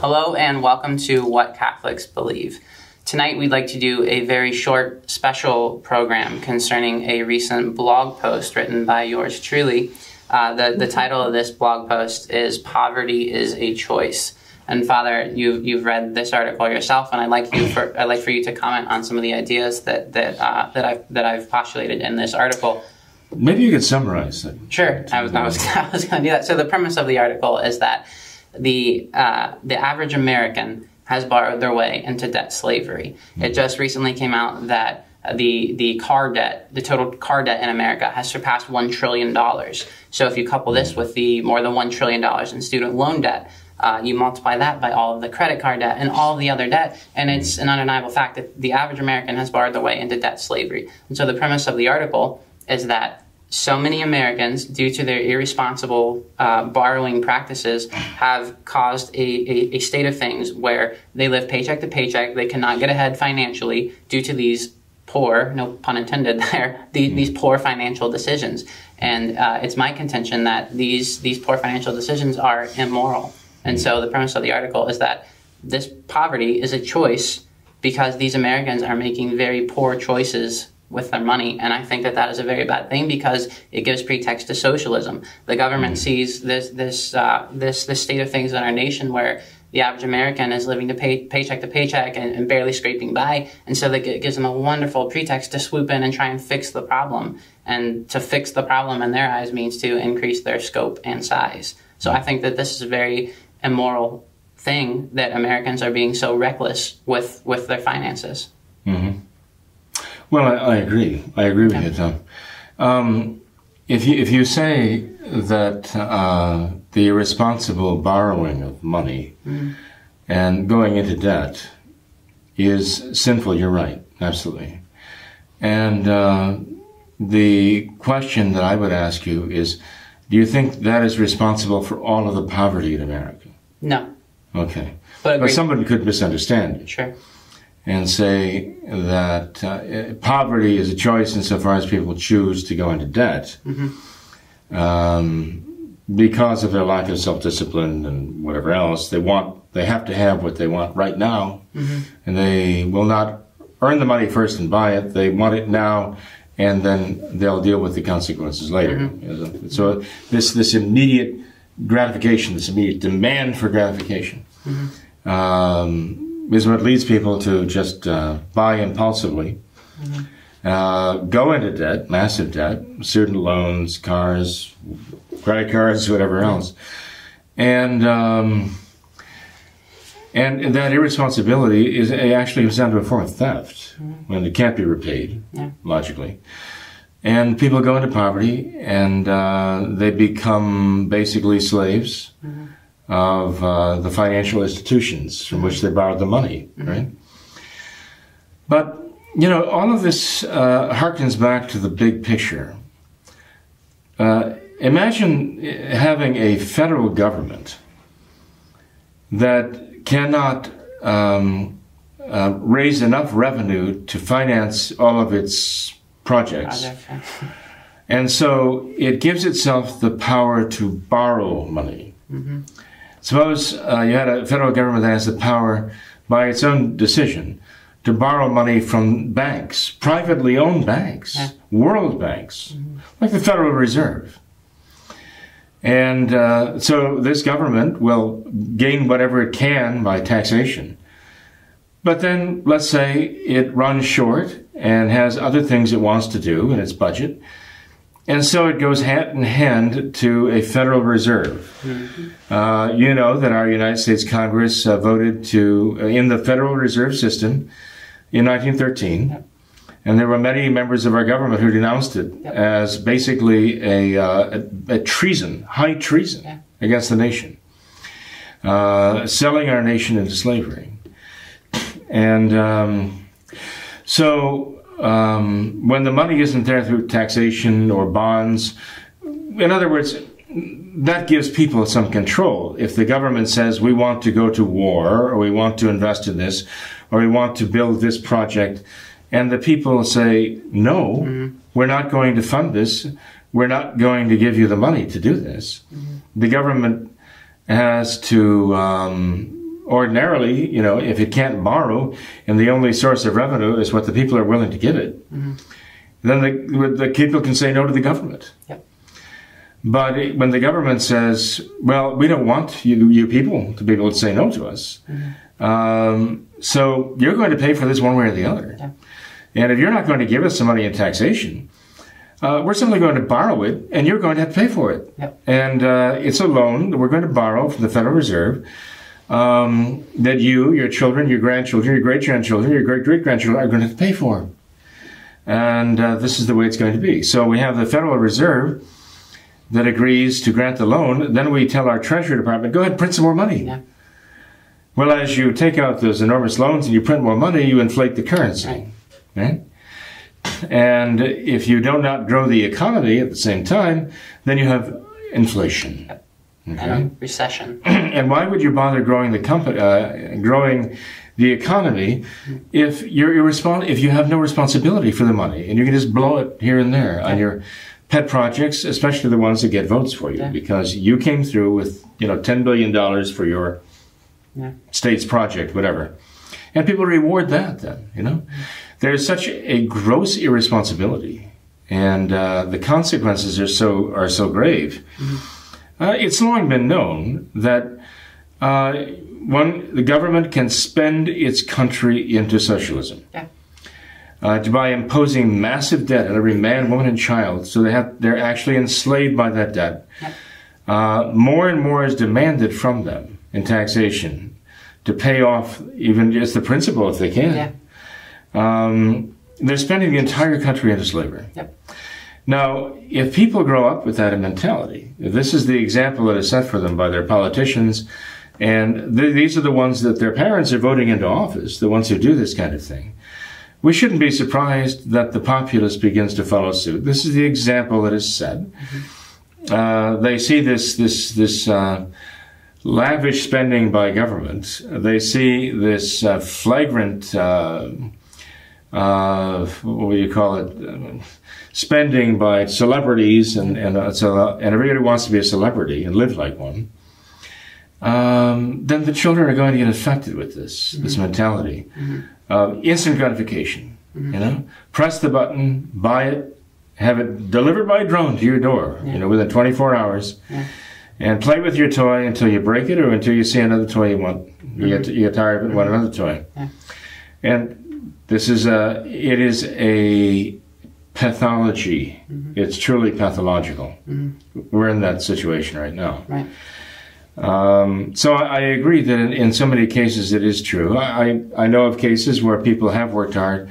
Hello, and welcome to What Catholics Believe. Tonight, we'd like to do a very short special program concerning a recent blog post written by yours truly. Uh, the, the title of this blog post is Poverty is a Choice. And Father, you, you've read this article yourself, and I'd like, you for, I'd like for you to comment on some of the ideas that, that, uh, that, I've, that I've postulated in this article. Maybe you could summarize it. Sure, I was, I was, I was going to do that. So, the premise of the article is that the uh, the average American has borrowed their way into debt slavery. It just recently came out that the the car debt, the total car debt in America, has surpassed one trillion dollars. So if you couple this with the more than one trillion dollars in student loan debt, uh, you multiply that by all of the credit card debt and all of the other debt, and it's an undeniable fact that the average American has borrowed their way into debt slavery. And so the premise of the article is that so many Americans, due to their irresponsible uh, borrowing practices, have caused a, a, a, state of things where they live paycheck to paycheck. They cannot get ahead financially due to these poor, no pun intended there, these, these poor financial decisions. And uh, it's my contention that these, these poor financial decisions are immoral. And so the premise of the article is that this poverty is a choice because these Americans are making very poor choices with their money. And I think that that is a very bad thing because it gives pretext to socialism. The government mm-hmm. sees this this uh, this this state of things in our nation where the average American is living to pay, paycheck to paycheck and, and barely scraping by, and so that gives them a wonderful pretext to swoop in and try and fix the problem. And to fix the problem in their eyes means to increase their scope and size. So I think that this is a very immoral thing that Americans are being so reckless with with their finances. Mm-hmm. Well, I, I agree. I agree with you, Tom. Um, if you if you say that uh, the irresponsible borrowing of money mm. and going into debt is sinful, you're right, absolutely. And uh, the question that I would ask you is, do you think that is responsible for all of the poverty in America? No. Okay. But, but somebody could misunderstand. Sure and say that uh, poverty is a choice insofar as people choose to go into debt mm-hmm. um, because of their lack of self-discipline and whatever else. They want, they have to have what they want right now, mm-hmm. and they will not earn the money first and buy it. They want it now, and then they'll deal with the consequences later. Mm-hmm. So this this immediate gratification, this immediate demand for gratification. Mm-hmm. Um, is what leads people to just uh, buy impulsively, mm-hmm. uh, go into debt, massive debt, student loans, cars, credit cards, whatever else, and um, and that irresponsibility is actually comes down to a form of theft mm-hmm. when it can't be repaid yeah. logically. And people go into poverty and uh, they become basically slaves. Mm-hmm of uh, the financial institutions from which they borrowed the money, mm-hmm. right? But, you know, all of this uh, harkens back to the big picture. Uh, imagine having a federal government that cannot um, uh, raise enough revenue to finance all of its projects. and so it gives itself the power to borrow money. Mm-hmm. Suppose uh, you had a federal government that has the power, by its own decision, to borrow money from banks, privately owned banks, yeah. world banks, mm-hmm. like the Federal Reserve. And uh, so this government will gain whatever it can by taxation. But then, let's say it runs short and has other things it wants to do in its budget and so it goes hand in hand to a Federal Reserve. Mm-hmm. Uh, you know that our United States Congress uh, voted to uh, in the Federal Reserve System in 1913, yep. and there were many members of our government who denounced it yep. as basically a, uh, a, a, treason, high treason against the nation. uh, selling our nation into slavery. And um, so um, when the money isn't there through taxation or bonds, in other words, that gives people some control. If the government says we want to go to war, or we want to invest in this, or we want to build this project, and the people say, no, mm-hmm. we're not going to fund this, we're not going to give you the money to do this, mm-hmm. the government has to um, ordinarily, you know, if it can't borrow and the only source of revenue is what the people are willing to give it, mm-hmm. then the, the people can say no to the government. Yep. But it, when the government says, well, we don't want you, you people to be able to say no to us, mm-hmm. um, so you're going to pay for this one way or the other. And if you're not going to give us some money in taxation, uh, we're simply going to borrow it, and you're going to have to pay for it. Yep. And uh, it's a loan that we're going to borrow from the Federal Reserve um, that you, your children, your grandchildren, your great grandchildren, your great great grandchildren are going to have to pay for. And uh, this is the way it's going to be. So we have the Federal Reserve that agrees to grant the loan. Then we tell our Treasury Department, go ahead, print some more money. Yeah. Well, as you take out those enormous loans and you print more money, you inflate the currency. Right. right? And if you do not grow the economy at the same time, then you have inflation. Okay. recession. and why would you bother growing the company, uh, growing the economy, if you're irrespons- if you have no responsibility for the money and you can just blow it here and there on your pet projects, especially the ones that get votes for you, because you came through with you know ten billion dollars for your yeah. state's project, whatever, and people reward that. Then you know, there's such a gross irresponsibility, and uh, the consequences are so are so grave. Mm-hmm uh, it's long been known that uh, one, the government can spend its country into socialism. Yeah. Uh, by imposing massive debt on every man, woman, and child, so they have they're actually enslaved by that debt. Yeah. Uh, more and more is demanded from them in taxation to pay off even just the principal if they can. Yeah. Um, they're spending the entire country into slavery. Yep. Now, if people grow up with that mentality, if this is the example that is set for them by their politicians, and th- these are the ones that their parents are voting into office, the ones who do this kind of thing, we shouldn't be surprised that the populace begins to follow suit. This is the example that is set. Mm-hmm. Uh, they see this this this uh, lavish spending by government. They see this uh, flagrant. Uh, uh, what do you call it? spending by celebrities, and and uh, so and everybody wants to be a celebrity and live like one. Um, then the children are going to get infected with this mm-hmm. this mentality, mm-hmm. uh, instant gratification. Mm-hmm. You know, press the button, buy it, have it delivered by drone to your door. Yeah. You know, within 24 hours. Yeah. And play with your toy until you break it or until you see another toy you want. You, get, you get tired of it and want another toy. Yeah. And this is a, it is a pathology. Mm-hmm. It's truly pathological. Mm-hmm. We're in that situation right now. Right. Um, so I, I, agree that in, in, so many cases it is true. I, I know of cases where people have worked hard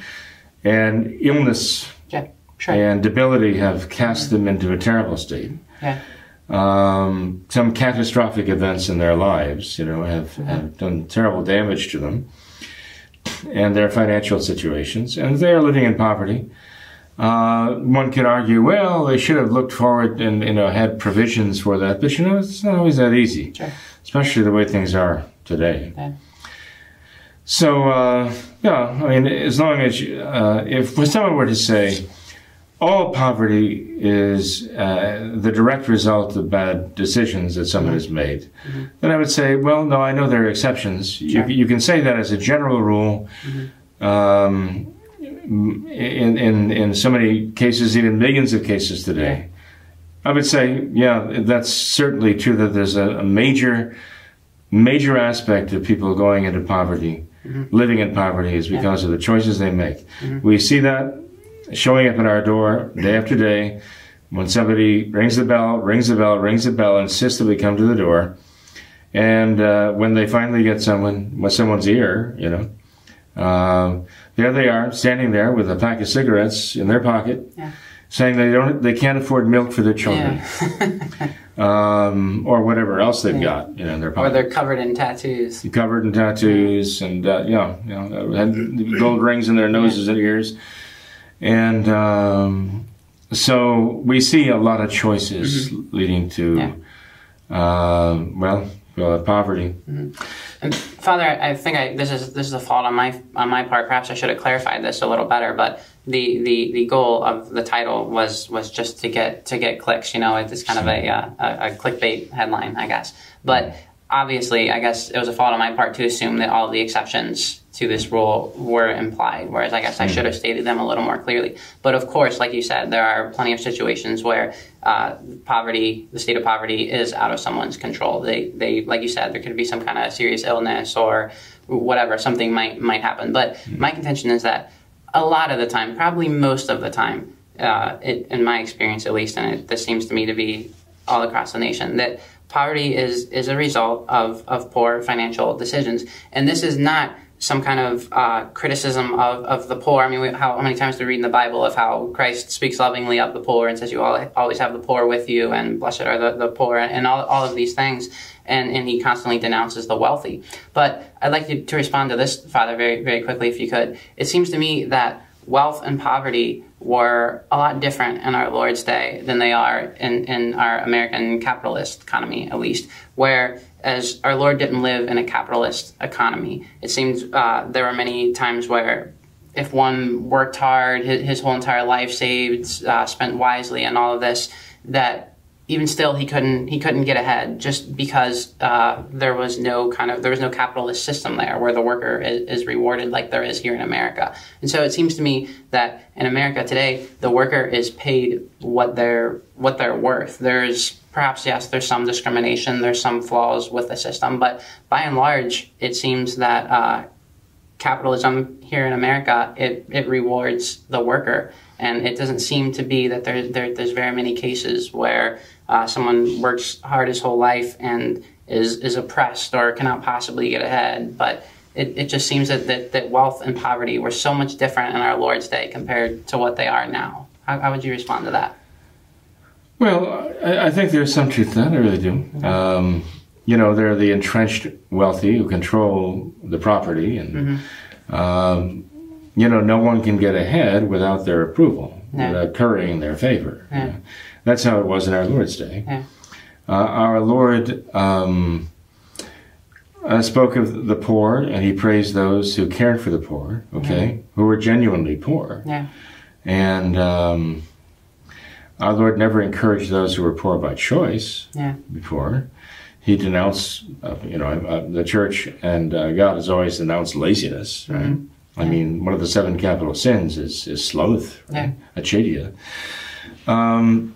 and illness yeah, sure. and debility have cast them into a terrible state. Yeah. Um, some catastrophic events in their lives, you know, have, mm-hmm. have done terrible damage to them and their financial situations, and they are living in poverty. Uh, one could argue, well, they should have looked forward and you know had provisions for that, but you know it's not always that easy, sure. especially the way things are today. Okay. So uh, yeah, I mean, as long as you, uh, if someone were to say all poverty is uh, the direct result of bad decisions that someone mm-hmm. has made, mm-hmm. then I would say, well, no, I know there are exceptions. Sure. You, you, can say that as a general rule. Mm-hmm. Um, in, in, in so many cases, even millions of cases today. I would say, yeah, that's certainly true that there's a, a major, major aspect of people going into poverty, mm-hmm. living in poverty, is because yeah. of the choices they make. Mm-hmm. We see that showing up at our door day after day when somebody rings the bell, rings the bell, rings the bell, insists that we come to the door. And uh, when they finally get someone, with someone's ear, you know, uh, there they are, standing there with a pack of cigarettes in their pocket, yeah. saying they don't, they can't afford milk for their children, um, or whatever else they've got, you know, in their pocket. Or they're covered in tattoos. covered in tattoos and uh, yeah, you know, had gold rings in their noses and ears, and um, so we see a lot of choices leading to, uh, well, uh, poverty. And Father, I I think I, this is this is a fault on my on my part. Perhaps I should have clarified this a little better. But the, the, the goal of the title was was just to get to get clicks. You know, it's kind of a, uh, a a clickbait headline, I guess. But obviously, I guess it was a fault on my part to assume that all the exceptions to this rule were implied. Whereas I guess I should have stated them a little more clearly. But of course, like you said, there are plenty of situations where uh, poverty, the state of poverty, is out of someone's control. They, they, like you said, there could be some kind of serious illness or whatever. Something might might happen. But my contention is that a lot of the time, probably most of the time, uh, it, in my experience at least, and it, this seems to me to be all across the nation, that poverty is is a result of of poor financial decisions, and this is not some kind of uh, criticism of, of the poor. I mean, we, how, how many times do we read in the Bible of how Christ speaks lovingly of the poor and says, You all, always have the poor with you, and blessed are the, the poor, and all, all of these things. And, and he constantly denounces the wealthy. But I'd like you to respond to this, Father, very, very quickly, if you could. It seems to me that wealth and poverty were a lot different in our Lord's day than they are in, in our American capitalist economy, at least, where as our Lord didn't live in a capitalist economy, it seems uh, there were many times where if one worked hard, his, his whole entire life saved, uh, spent wisely, and all of this, that even still he couldn't he couldn't get ahead just because uh, there was no kind of there was no capitalist system there where the worker is, is, rewarded like there is here in America. And so it seems to me that in America today the worker is paid what they're what they're worth. There's perhaps yes there's some discrimination there's some flaws with the system but by and large it seems that uh, capitalism here in America it, it rewards the worker and it doesn't seem to be that there, there there's very many cases where uh, someone works hard his whole life and is, is oppressed or cannot possibly get ahead. But it, it just seems that, that, that wealth and poverty were so much different in our Lord's day compared to what they are now. How, how would you respond to that? Well, I, I, think there's some truth to that. I really do. Um, you know, they're the entrenched wealthy who control the property, and mm-hmm. um, you know, no one can get ahead without their approval, no. without currying in their favor. Yeah. That's how it was in our Lord's day. Yeah. Uh, our Lord um, uh, spoke of the poor, and he praised those who cared for the poor. Okay, Mm-hmm. who were genuinely poor. Yeah. And um, our Lord never encouraged those who were poor by choice. Yeah. Before, He denounced, uh, you know, uh, the church and uh, God has always denounced laziness, right? Mm-hmm. I mean, one of the seven capital sins is, is sloth, right? Acedia. Um,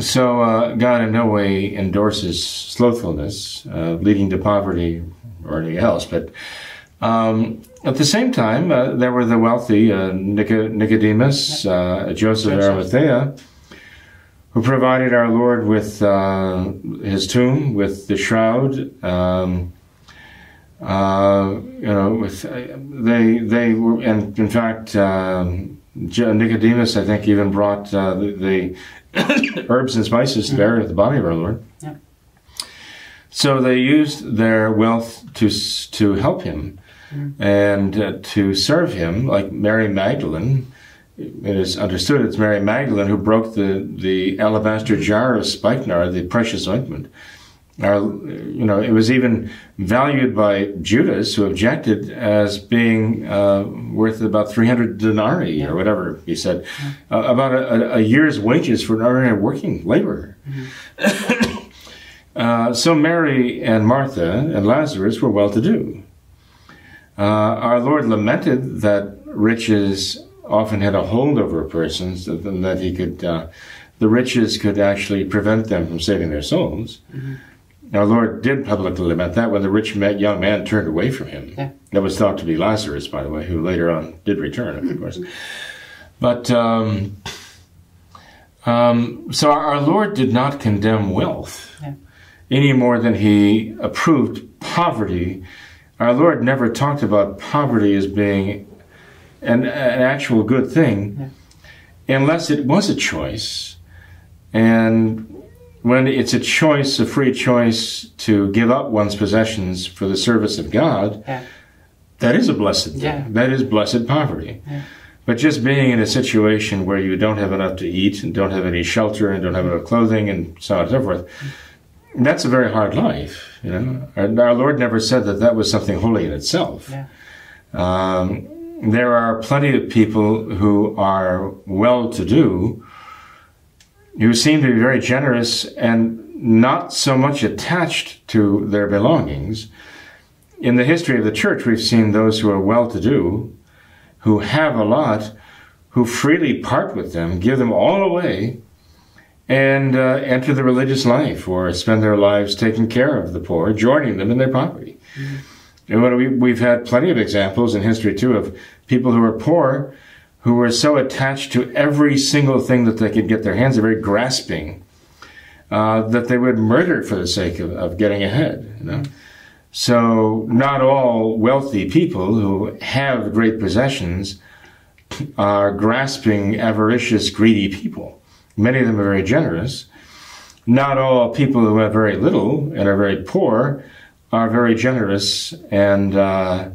so uh, God in no way endorses slothfulness, uh, leading to poverty or anything else. But um, at the same time, uh, there were the wealthy uh, Nic- Nicodemus, uh, Joseph of Arimathea, who provided our Lord with uh, his tomb, with the shroud. Um, uh, you know, with they they were, and in fact. Um, Nicodemus, I think, even brought uh, the, the herbs and spices to bear at the body of our Lord. Yeah. So they used their wealth to to help him Mm-hmm. and uh, to serve him, like Mary Magdalene. It is understood it's Mary Magdalene who broke the, the alabaster jar of spikenard, the precious ointment. Our, you know, it was even valued by Judas, who objected as being uh, worth about 300 denarii Yeah. or whatever he said, uh, about a, a, year's wages for an ordinary working laborer. uh, so Mary and Martha and Lazarus were well to do. Uh, our Lord lamented that riches often had a hold over persons, that, that he could, uh, the riches could actually prevent them from saving their souls. Our Lord did publicly lament that when the rich young man turned away from him. Yeah. That was thought to be Lazarus, by the way, who later on did return, of course. But um, um, so our, Lord did not condemn wealth Yeah. any more than he approved poverty. Our Lord never talked about poverty as being an, an actual good thing. unless it was a choice. And when it's a choice, a free choice to give up one's possessions for the service of God, Yeah. that is a blessed thing. Yeah. That is blessed poverty. Yeah. But just being in a situation where you don't have enough to eat and don't have any shelter and don't have enough clothing and so on and so forth, that's a very hard life. You know, our, our Lord never said that that was something holy in itself. Um, there are plenty of people who are well-to-do who seem to be very generous and not so much attached to their belongings. In the history of the church, we've seen those who are well-to-do, who have a lot, who freely part with them, give them all away, and uh, enter the religious life or spend their lives taking care of the poor, joining them in their poverty. And when we, we've had plenty of examples in history too of people who are poor, who were so attached to every single thing that they could get their hands, very grasping, uh, that they would murder for the sake of, of getting ahead. You know? So not all wealthy people who have great possessions are grasping, avaricious, greedy people. Many of them are very generous. Not all people who have very little and are very poor are very generous and uh,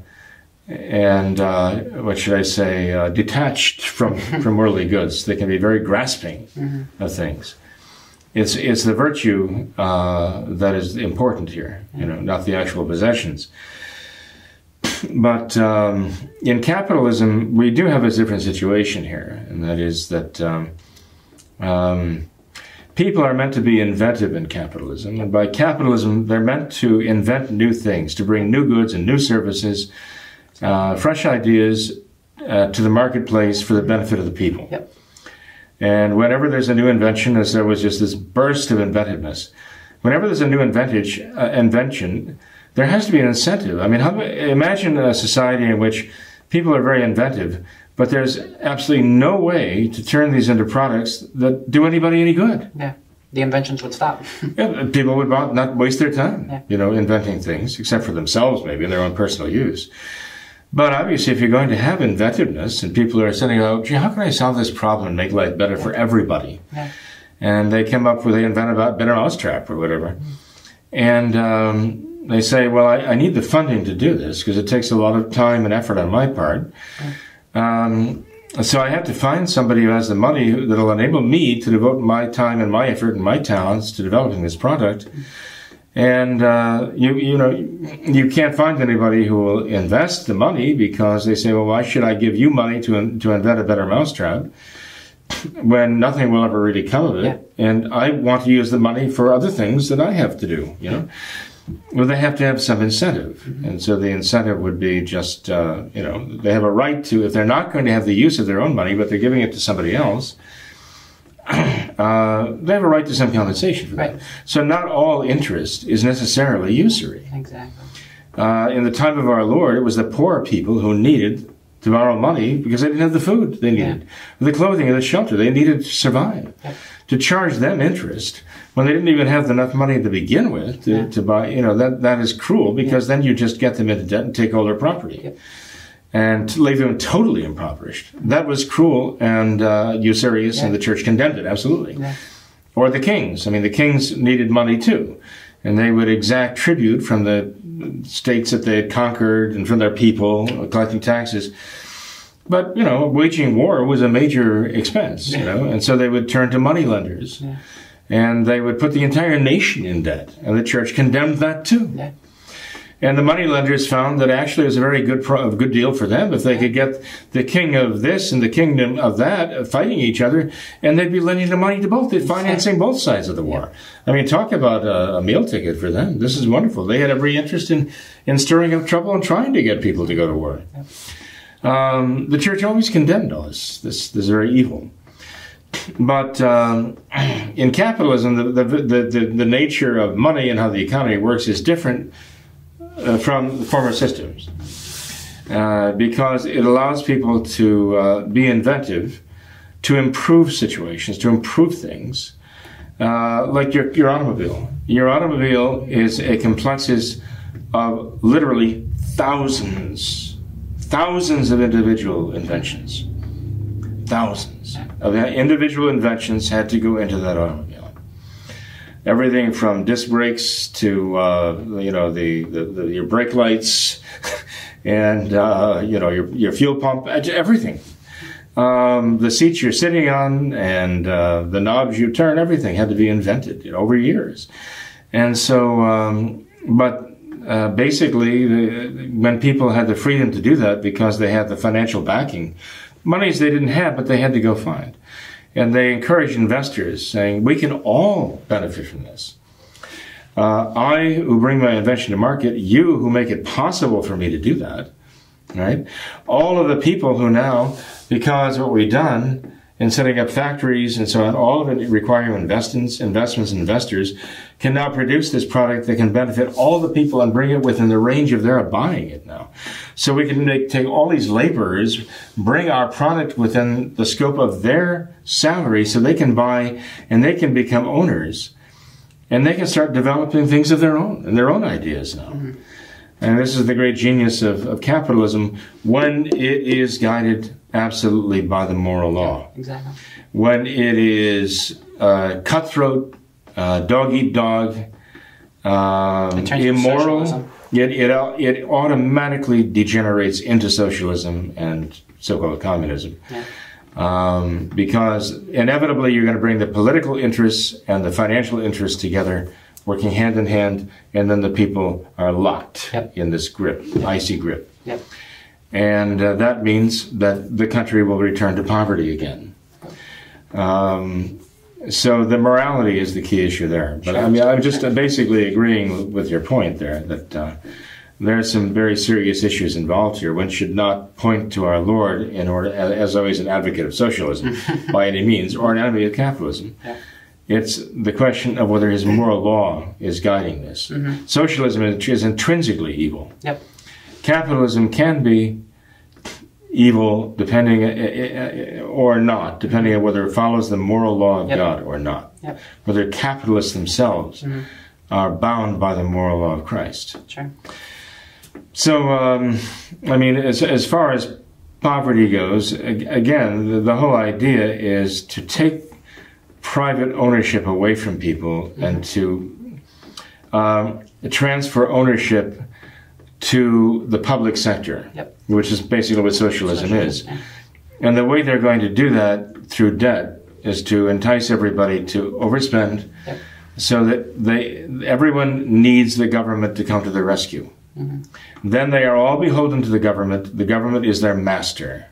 and uh, what should I say, uh, detached from from worldly goods. They can be very grasping of things. It's it's the virtue uh, that is important here, you know, not the actual possessions. But um, in capitalism, we do have a different situation here, and that is that um, um, people are meant to be inventive in capitalism, and by capitalism, they're meant to invent new things, to bring new goods and new services, uh, fresh ideas uh, to the marketplace for the benefit of the people. Yep. And whenever there's a new invention, as there was just this burst of inventiveness, whenever there's a new inventage, uh, invention, there has to be an incentive. I mean, how, imagine a society in which people are very inventive, but there's absolutely no way to turn these into products that do anybody any good. Yeah. The inventions would stop. Yeah, people would not not waste their time, Yeah. you know, inventing things, except for themselves, maybe, in their own personal use. But obviously, if you're going to have inventiveness and people are saying, oh, gee, how can I solve this problem and make life better for everybody? Yeah. And they come up with, they invent about better mousetrap or whatever. And um, they say, well, I, I need the funding to do this because it takes a lot of time and effort on my part. Um, so I have to find somebody who has the money that'll enable me to devote my time and my effort and my talents to developing this product. And uh, you you know you can't find anybody who will invest the money because they say, well, why should I give you money to to invent a better mousetrap when nothing will ever really come of it? And I want to use the money for other things that I have to do. You know. Well, they have to have some incentive, and so the incentive would be just uh, you know they have a right to if they're not going to have the use of their own money, but they're giving it to somebody else. Uh, they have a right to some compensation for that. Right. So not all interest is necessarily usury. Exactly. Uh, in the time of our Lord, it was the poor people who needed to borrow money because they didn't have the food they needed, the clothing and the shelter they needed to survive. Yeah. To charge them interest when they didn't even have enough money to begin with to, Yeah. to buy, you know, that, that is cruel because then you just get them into debt and take all their property. Yep. And leave them totally impoverished. That was cruel and uh, usurious, and the church condemned it, absolutely Yeah. or the kings. I mean, the kings needed money too, and they would exact tribute from the states that they had conquered and from their people, collecting taxes. But you know, waging war was a major expense, you know, and so they would turn to money lenders, Yeah. and they would put the entire nation in debt, and the church condemned that too. And the money lenders found that actually it was a very good pro- good deal for them if they could get the king of this and the kingdom of that uh, fighting each other, and they'd be lending the money to both, they're financing both sides of the war. I mean, talk about a, a meal ticket for them. This is wonderful. They had every interest in, in stirring up trouble and trying to get people to go to war. Um, the church always condemned all this, this, this very evil. But um, in capitalism, the, the, the, the, the nature of money and how the economy works is different from former systems uh, because it allows people to uh, be inventive, to improve situations, to improve things. Uh, like your, your automobile. Your automobile is a complexus of literally thousands, thousands of individual inventions. thousands of individual inventions had to go into that automobile. Everything from disc brakes to uh, you know the, the, the, your brake lights and uh, you know your, your fuel pump, everything. Um, the seats you're sitting on and uh, the knobs you turn, everything had to be invented you know, over years. And so, um, but uh, basically, the, when people had the freedom to do that because they had the financial backing, monies they didn't have, but they had to go find. And they encourage investors, saying, we can all benefit from this. Uh, I, who bring my invention to market, you, who make it possible for me to do that, right? All of the people who now, because what we've done in setting up factories and so on, all of it requiring investments, investments, and investors, can now produce this product that can benefit all the people and bring it within the range of their buying it now. So we can make, take all these laborers, bring our product within the scope of their salary so they can buy and they can become owners and they can start developing things of their own and their own ideas now. Mm-hmm. And this is the great genius of, of capitalism when it is guided absolutely by the moral law. Exactly. When it is uh, cutthroat, uh, dog eat dog, um, immoral, it, it, it automatically degenerates into socialism and so-called communism. Yeah. Um, because inevitably you're going to bring the political interests and the financial interests together, working hand in hand, and then the people are locked yep. in this grip, icy grip. Yep. And uh, that means that the country will return to poverty again. Um, so the morality is the key issue there. But I mean, I'm just basically agreeing with your point there that uh, there are some very serious issues involved here. One should not point to our Lord in order, as always, an advocate of socialism by any means, or an enemy of capitalism. Yeah. It's the question of whether his moral law is guiding this. Mm-hmm. Socialism is intrinsically evil. Yep. Capitalism can be evil depending uh, uh, or not, depending on whether it follows the moral law of yep. God or not. Yep. Whether capitalists themselves mm-hmm. are bound by the moral law of Christ. Sure. So, um, I mean, as, as far as poverty goes, again, the, the whole idea is to take private ownership away from people mm-hmm. and to um, transfer ownership to the public sector, yep. which is basically what socialism, socialism is. And the way they're going to do that through debt is to entice everybody to overspend yep. so that they everyone needs the government to come to the rescue. Mm-hmm. Then they are all beholden to the government. The government is their master.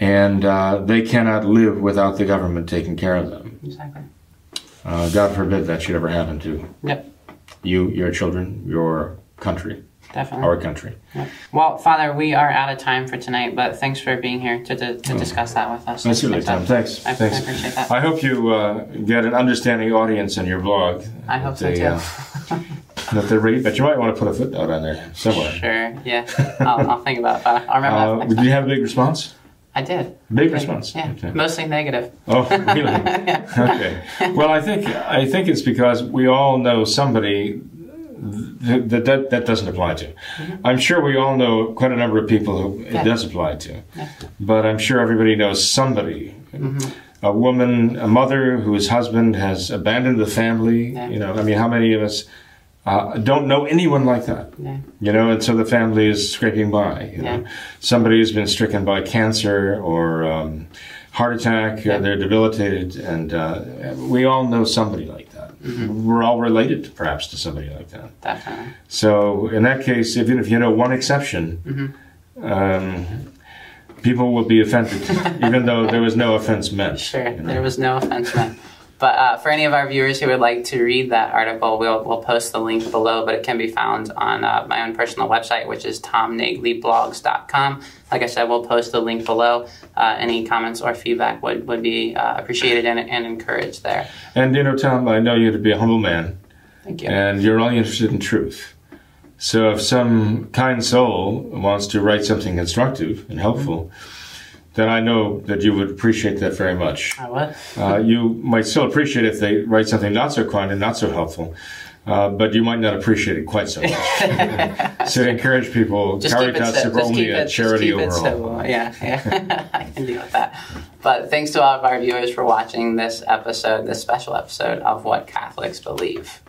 And uh, they cannot live without the government taking care of them. Exactly. Uh, God forbid that should ever happen to yep. you, your children, your country. Definitely. Our country. Yep. Well, Father, we are out of time for tonight, but thanks for being here to, to, to oh. discuss that with us. Absolutely, Tom. Thanks. I, thanks. I appreciate that. I hope you uh, get an understanding audience in your blog. I hope so, too. Uh, that they're reading, but you might want to put a footnote on there somewhere. Sure, yeah. I'll, I'll think about that. I'll remember uh, Did you have a big response? I did. Big response. Yeah, okay. mostly negative. Oh, really? yeah. Okay. Well, I think I think it's because we all know somebody that that, that doesn't apply to. Mm-hmm. I'm sure we all know quite a number of people who it does apply to, yeah. but I'm sure everybody knows somebody. Mm-hmm. A woman, a mother whose husband has abandoned the family. You know, I mean, how many of us uh, don't know anyone like that. Yeah. You know, and so the family is scraping by. You know, somebody who's been stricken by cancer or um, heart attack, uh, they're debilitated, and uh, we all know somebody like that. Mm-hmm. We're all related, perhaps, to somebody like that. Definitely. So in that case, even if you know one exception. Mm-hmm. Um, people will be offended, even though there was no offense meant. Sure, you know? there was no offense meant. But uh, for any of our viewers who would like to read that article, we'll, we'll post the link below, but it can be found on uh, my own personal website, which is tomnagleyblogs.com. Like I said, we'll post the link below. Uh, any comments or feedback would, would be uh, appreciated and, and encouraged there. And, you know, Tom, I know you to be a humble man. Thank you. And you're only interested in truth. So if some kind soul wants to write something constructive and helpful, mm-hmm then I know that you would appreciate that very much. I would. uh, you might still appreciate if they write something not so kind and not so helpful. Uh, but you might not appreciate it quite so much. so encourage people, Just keep it Caritas simple. Only keep a it, just charity keep it overall. simple. Yeah, yeah. I can deal with that. But thanks to all of our viewers for watching this episode, this special episode of What Catholics Believe.